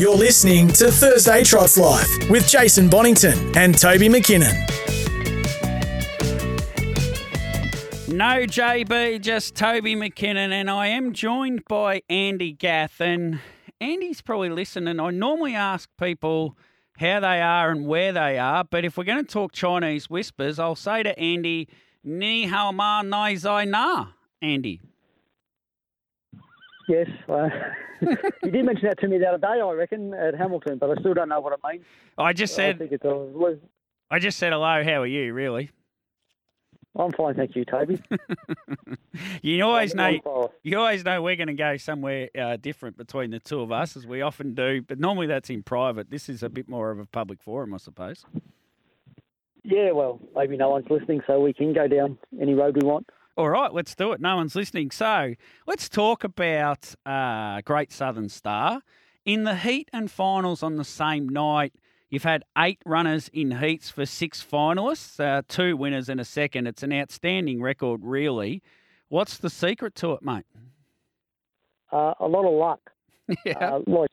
You're listening to Thursday Trots Life with Jason Bonnington and Toby McKinnon. No JB, just Toby McKinnon, and I am joined by Andy Gath. And Andy's probably listening. I normally ask people how they are and where they are, but if we're going to talk Chinese whispers, I'll say to Andy, Ni hao ma nai zai na, Andy. Yes, uh, you did mention that to me the other day, I reckon, at Hamilton, but I still don't know what it means. I just I said, think it's I just said hello. How are you? Really? I'm fine, thank you, Toby. You always know. You always know we're going to go somewhere uh, different between the two of us, as we often do. But normally that's in private. This is a bit more of a public forum, I suppose. Yeah, well, maybe no one's listening, so we can go down any road we want. All right, let's do it. No one's listening. So let's talk about uh, Great Southern Star. In the heat and finals on the same night, you've had eight runners in heats for six finalists, uh, two winners and a second. It's an outstanding record, really. What's the secret to it, mate? Uh, a lot of luck. yeah. Uh, like,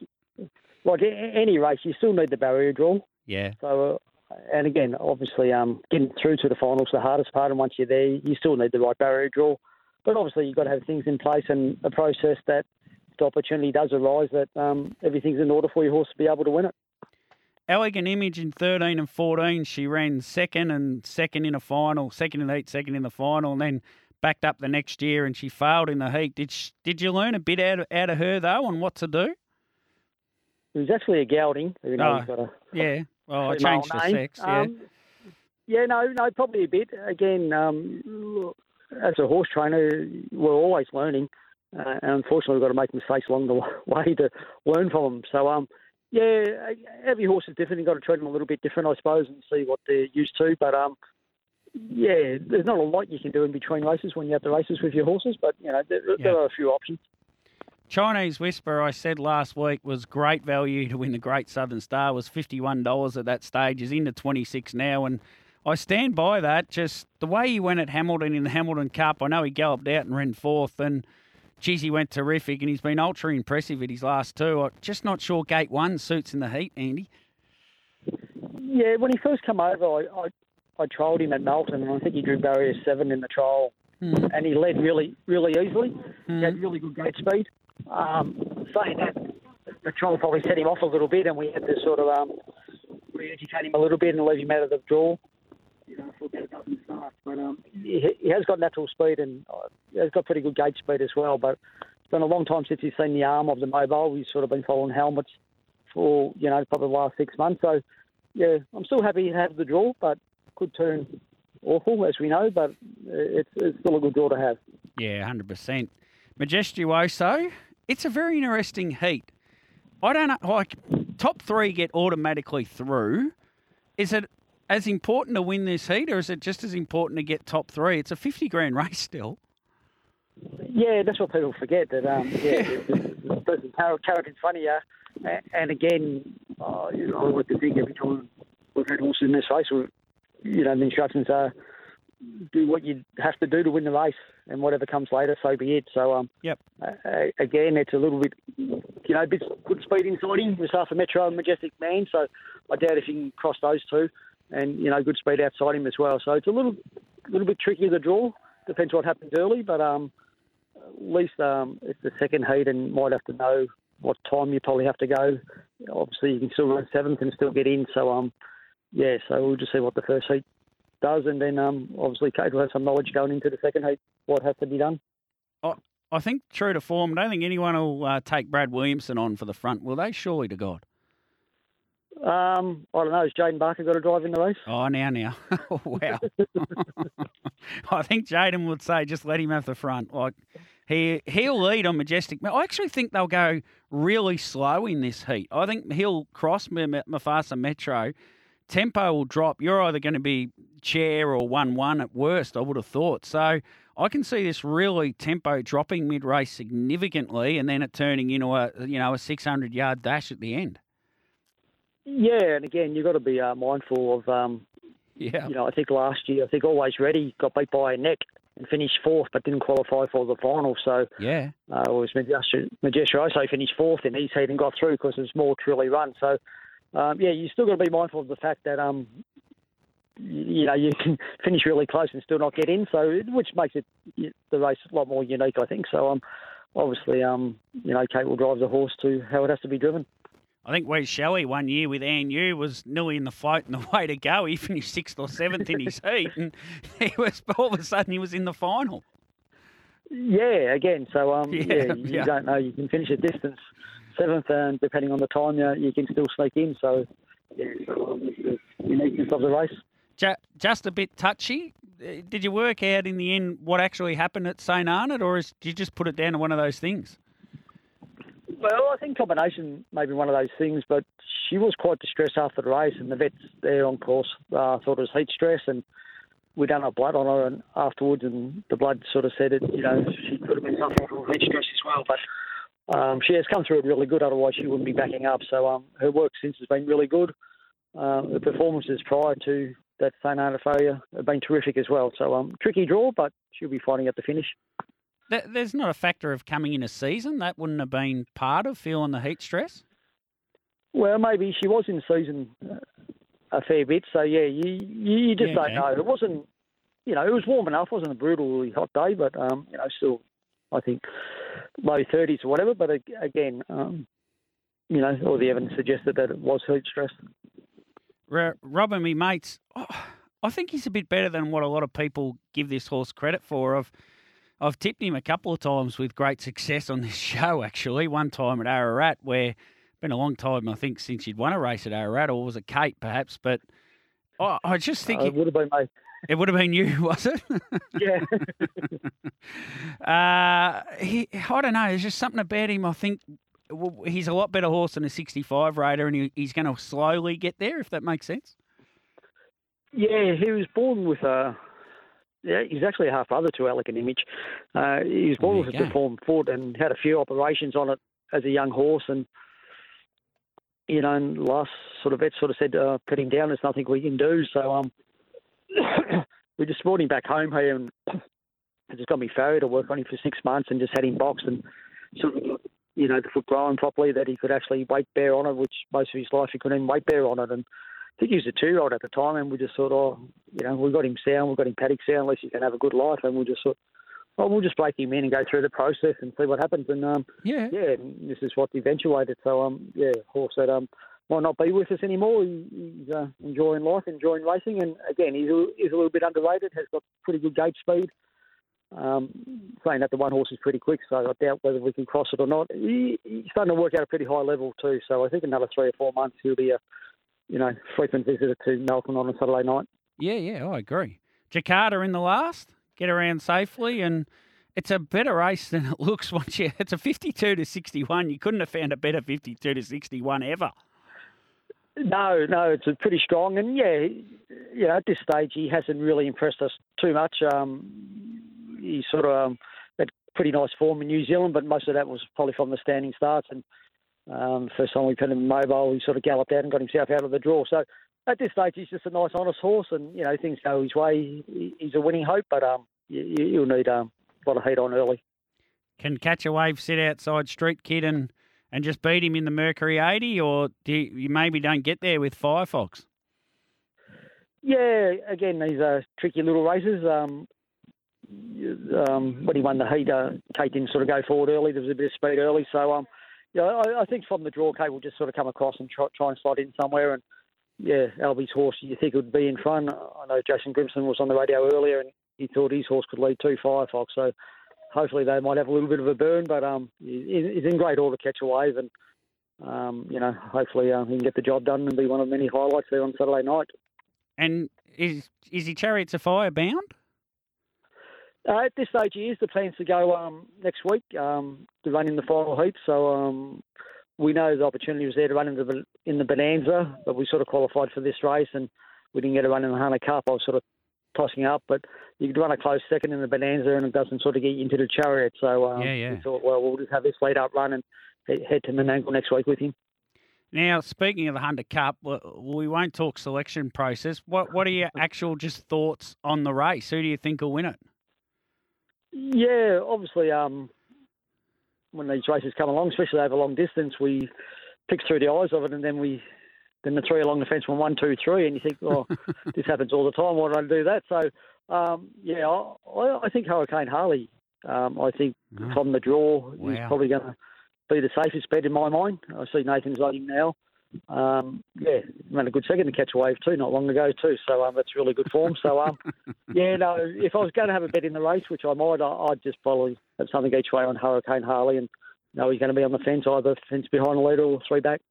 like any race, you still need the barrier draw. yeah. So, uh, and again, obviously, um, getting through to the finals the hardest part, and once you're there, you still need the right barrier draw. But obviously, you've got to have things in place and a process that if the opportunity does arise, that um, everything's in order for your horse to be able to win it. Elegant Image in 13 and 14, she ran second and second in a final, second in the heat, second in the final, and then backed up the next year and she failed in the heat. Did she, did you learn a bit out of, out of her, though, on what to do? It was actually a gelding. Even though Oh, a Yeah. Well, I changed the name. sex, yeah. Um, yeah, no, no, probably a bit. Again, um, as a horse trainer, we're always learning, uh, and unfortunately, we've got to make mistakes along the way to learn from them. So, um, yeah, every horse is different. You've got to treat them a little bit different, I suppose, and see what they're used to. But um, yeah, there's not a lot you can do in between races when you're at the races with your horses. But you know, there, Yeah. there are a few options. Chinese Whisper, I said last week, was great value to win the Great Southern Star. Was fifty one dollars at that stage. Is into twenty six now, and I stand by that. Just the way he went at Hamilton in the Hamilton Cup. I know he galloped out and ran fourth, and geez, he went terrific, and he's been ultra impressive at his last two. I'm just not sure Gate One suits in the heat, Andy. Yeah, when he first came over, I, I, I trialled him at Melton, and I think he drew barrier seven in the trial, hmm. and he led really, really easily. He had hmm. really good gate speed. Um, saying that, trial probably set him off a little bit, and we had to sort of um, re-educate him a little bit and leave him out of the draw. You know, about starts. But um, he, he has got natural speed, and uh, he's got pretty good gate speed as well. But it's been a long time since he's seen the arm of the mobile. He's sort of been following helmets for you know probably the last six months. So yeah, I'm still happy to have the draw, but could turn awful as we know. But it's, it's still a good draw to have. Yeah, hundred percent. Majestuoso. It's a very interesting heat. I don't know, like top three get automatically through. Is it as important to win this heat, or is it just as important to get top three? It's a fifty grand race still. Yeah, that's what people forget. That um, yeah, the person carrot in front of you, A- and again, uh, you know, I like to think every time we've had horses in this race, you know, the instructions are do what you have to do to win the race, and whatever comes later, so be it. So um, Yep. uh, again, it's a little bit, you know, a bit good speed inside him with Alpha Metro and Majestic Man. So I doubt if you can cross those two, and you know, good speed outside him as well. So it's a little, little bit tricky to draw. Depends what happens early, but um, at least um, it's the second heat, and might have to know what time you probably have to go. Obviously, you can still run seventh and still get in. So um, yeah, so we'll just see what the first heat does, and then um, obviously Kate will have some knowledge going into the second heat what has to be done. I think true to form. I don't think anyone will uh, take Brad Williamson on for the front, will they? Surely to God. Um, I don't know. Has Jaden Barker got to drive in the race? Oh, now, now. wow. I think Jaden would say just let him have the front. Like, He he'll lead on Majestic. I actually think they'll go really slow in this heat. I think he'll cross Mufasa Metro. Tempo will drop. You're either going to be chair or one one at worst. I would have thought so. I can see this really tempo dropping mid race significantly, and then it turning into a you know a 600 yard dash at the end. Yeah, and again, you've got to be uh, mindful of. Um, yeah. You know, I think last year, I think Always Ready got beat by a neck and finished fourth, but didn't qualify for the final. So yeah, uh, it was Majestic also finished fourth and he's even got through because it was more truly run. So um, yeah, you still got to be mindful of the fact that um, you know you can finish really close and still not get in. So which makes it the race a lot more unique, I think. So um, obviously um, you know Kate will drive the horse to how it has to be driven. I think Wes Shelley one year with Anu was nearly in the fight and the way to go. He finished sixth or seventh in his heat, and he was all of a sudden he was in the final. Yeah, again, so um, yeah, yeah you yeah. don't know. You can finish a distance seventh, and depending on the time, you, you can still sneak in. So, yeah, uniqueness of the race. Just a bit touchy. Uh, did you work out in the end what actually happened at St Arnaud, or is, did you just put it down to one of those things? Well, I think combination maybe one of those things, but she was quite distressed after the race, and the vets there on course uh, thought it was heat stress, and we done our blood on her and afterwards, and the blood sort of said it, you know, she could have been suffering from heat stress as well, but um, she has come through it really good. Otherwise, she wouldn't be backing up. So um, her work since has been really good. Uh, the performances prior to that Arnaud failure have been terrific as well. So um, tricky draw, but she'll be fighting at the finish. There's not a factor of coming in a season that wouldn't have been part of feeling the heat stress. Well, maybe she was in season uh, a fair bit. So yeah, you you just yeah, don't okay. know. It wasn't, you know, it was warm enough. It wasn't a brutally hot day, but um, you know, still, I think low 30s or whatever. But again, um, you know, all the evidence suggested that it was heat stress. Rob and me mates, oh, I think he's a bit better than what a lot of people give this horse credit for. I've I've tipped him a couple of times with great success on this show. Actually, one time at Ararat, where been a long time I think since you'd won a race at Ararat, or was it Kate perhaps? But oh, I just think uh, it would have been me. It would have been you, was it? Yeah. uh, he, I don't know. There's just something about him. I think he's a lot better horse than a 65 Raider, and he, he's going to slowly get there, if that makes sense. Yeah, he was born with a. Yeah, he's actually a half brother to Elegant Image. Uh, he was born with a deformed foot and had a few operations on it as a young horse, and you know, and last sort of vet sort of said, uh, "Put him down. There's nothing we can do." So um, we just brought him back home here and I just got me farrier to work on him for six months and just had him boxed and sort of you know the foot growing properly that he could actually weight bear on it, which most of his life he couldn't even weight bear on it. And I think he was a two year old at the time, and we just thought, oh, you know, we got him sound, we got him paddock sound, unless he can have a good life, and we just thought. Well, we'll just break him in and go through the process and see what happens. And um, yeah, yeah, this is what eventuated. So um, yeah, horse that um, might not be with us anymore. He, he's uh, enjoying life, enjoying racing, and again, he's a, he's a little bit underrated. Has got pretty good gate speed. Um, saying that the one horse is pretty quick, so I doubt whether we can cross it or not. He, he's starting to work at a pretty high level too. So I think another three or four months he'll be a, you know, frequent visitor to Melbourne on a Saturday night. Yeah, yeah, I agree. Jakarta in the last, get around safely, and it's a better race than it looks once you. It's a fifty-two to sixty-one. You couldn't have found a better fifty-two to sixty-one ever. No, no, it's pretty strong, and yeah, you know, at this stage he hasn't really impressed us too much. Um, he sort of um, had pretty nice form in New Zealand, but most of that was probably from the standing starts. And um, first time we put him mobile, he sort of galloped out and got himself out of the draw. So at this stage, he's just a nice, honest horse, and you know things go his way. He's a winning hope, but um, you, will need um, a lot of heat on early. Can catch a wave sit outside Street Kid and and just beat him in the Mercury 80, or do you, you maybe don't get there with Firefox? Yeah, again, these are tricky little races. Um, um, when he won the heat, uh, Kate didn't sort of go forward early. There was a bit of speed early, so um, yeah, I, I think from the draw, Kate will just sort of come across and try, try and slide in somewhere. And yeah, Albie's horse, you think would be in front. I know Jason Grimson was on the radio earlier, and he thought his horse could lead two Firefox. So hopefully they might have a little bit of a burn, but um, he's in great order to catch a wave, and um, you know, hopefully uh, he can get the job done and be one of many highlights there on Saturday night. And is is he Chariots of Fire bound? Uh, at this stage, he is. The plans to go um, next week um, to run in the final heat. So um, we know the opportunity was there to run in the in the Bonanza, but we sort of qualified for this race, and we didn't get a run in the Hunter Cup. I was sort of tossing up, but you could run a close second in the Bonanza, and it doesn't sort of get you into the chariot. So um, Yeah, yeah. we thought, well, we'll just have this lead up run and he- head to Menangle next week with him. Now, speaking of the Hunter Cup, we won't talk selection process. What What are your actual just thoughts on the race? Who do you think will win it? Yeah, obviously, um, when these races come along, especially over long distance, we pick through the eyes of it, and then we then the three along the fence went one, two, three, and you think, oh, this happens all the time. Why don't I do that? So, um, yeah, I, I think Hurricane Harley. Um, I think Ah. from the draw, he's Wow. probably going to be the safest bet in my mind. I see Nathan's on him now. Um, yeah, ran a good second to catch a wave too, not long ago too. So um, that's really good form. So um, yeah, no, if I was going to have a bet in the race, which I might, I- I'd just probably have something each way on Hurricane Harley, and know he's going to be on the fence, either fence behind the leader or three back.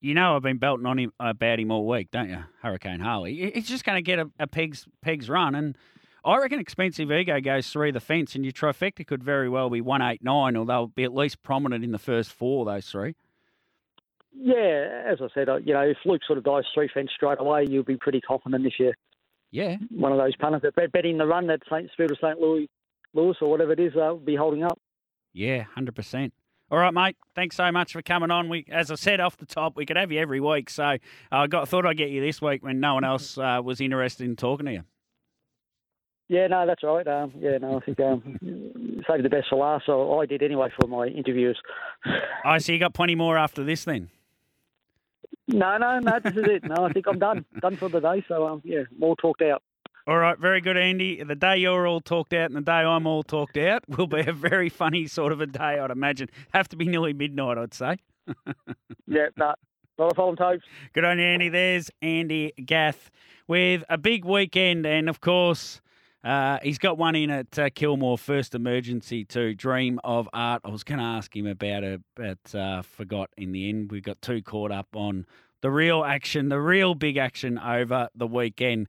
You know, I've been belting on him about him all week, don't you, Hurricane Harley? He's just going to get a, a pegs pegs run, and I reckon Expensive Ego goes through the fence, and your trifecta could very well be one eight nine, or they'll be at least prominent in the first four. Those three. Yeah, as I said, you know, if Luke sort of dives three fence straight away, you'll be pretty confident if you're Yeah, one of those punters that bet, betting the run that St. Spirit of St. Louis, Louis or whatever it is, uh, will be holding up. yeah, hundred percent. All right, mate. Thanks so much for coming on. We, as I said off the top, we could have you every week. So I got thought I'd get you this week when no one else uh, was interested in talking to you. Yeah, no, that's right. Um, yeah, no, I think um, save the best for last. So I did anyway for my interviews. I see you got plenty more after this then. No, no, no, this is it. No, I think I'm done, done for the day. So um, yeah, more talked out. All right, very good, Andy. The day you're all talked out and the day I'm all talked out will be a very funny sort of a day, I'd imagine. Have to be nearly midnight, I'd say. Yeah, no, not a problem. Good on you, Andy. There's Andy Gath with a big weekend, and of course, uh, he's got one in at uh, Kilmore First Emergency too. Dream of Art. I was going to ask him about it, but uh, forgot in the end. We got too caught up on the real action, the real big action over the weekend.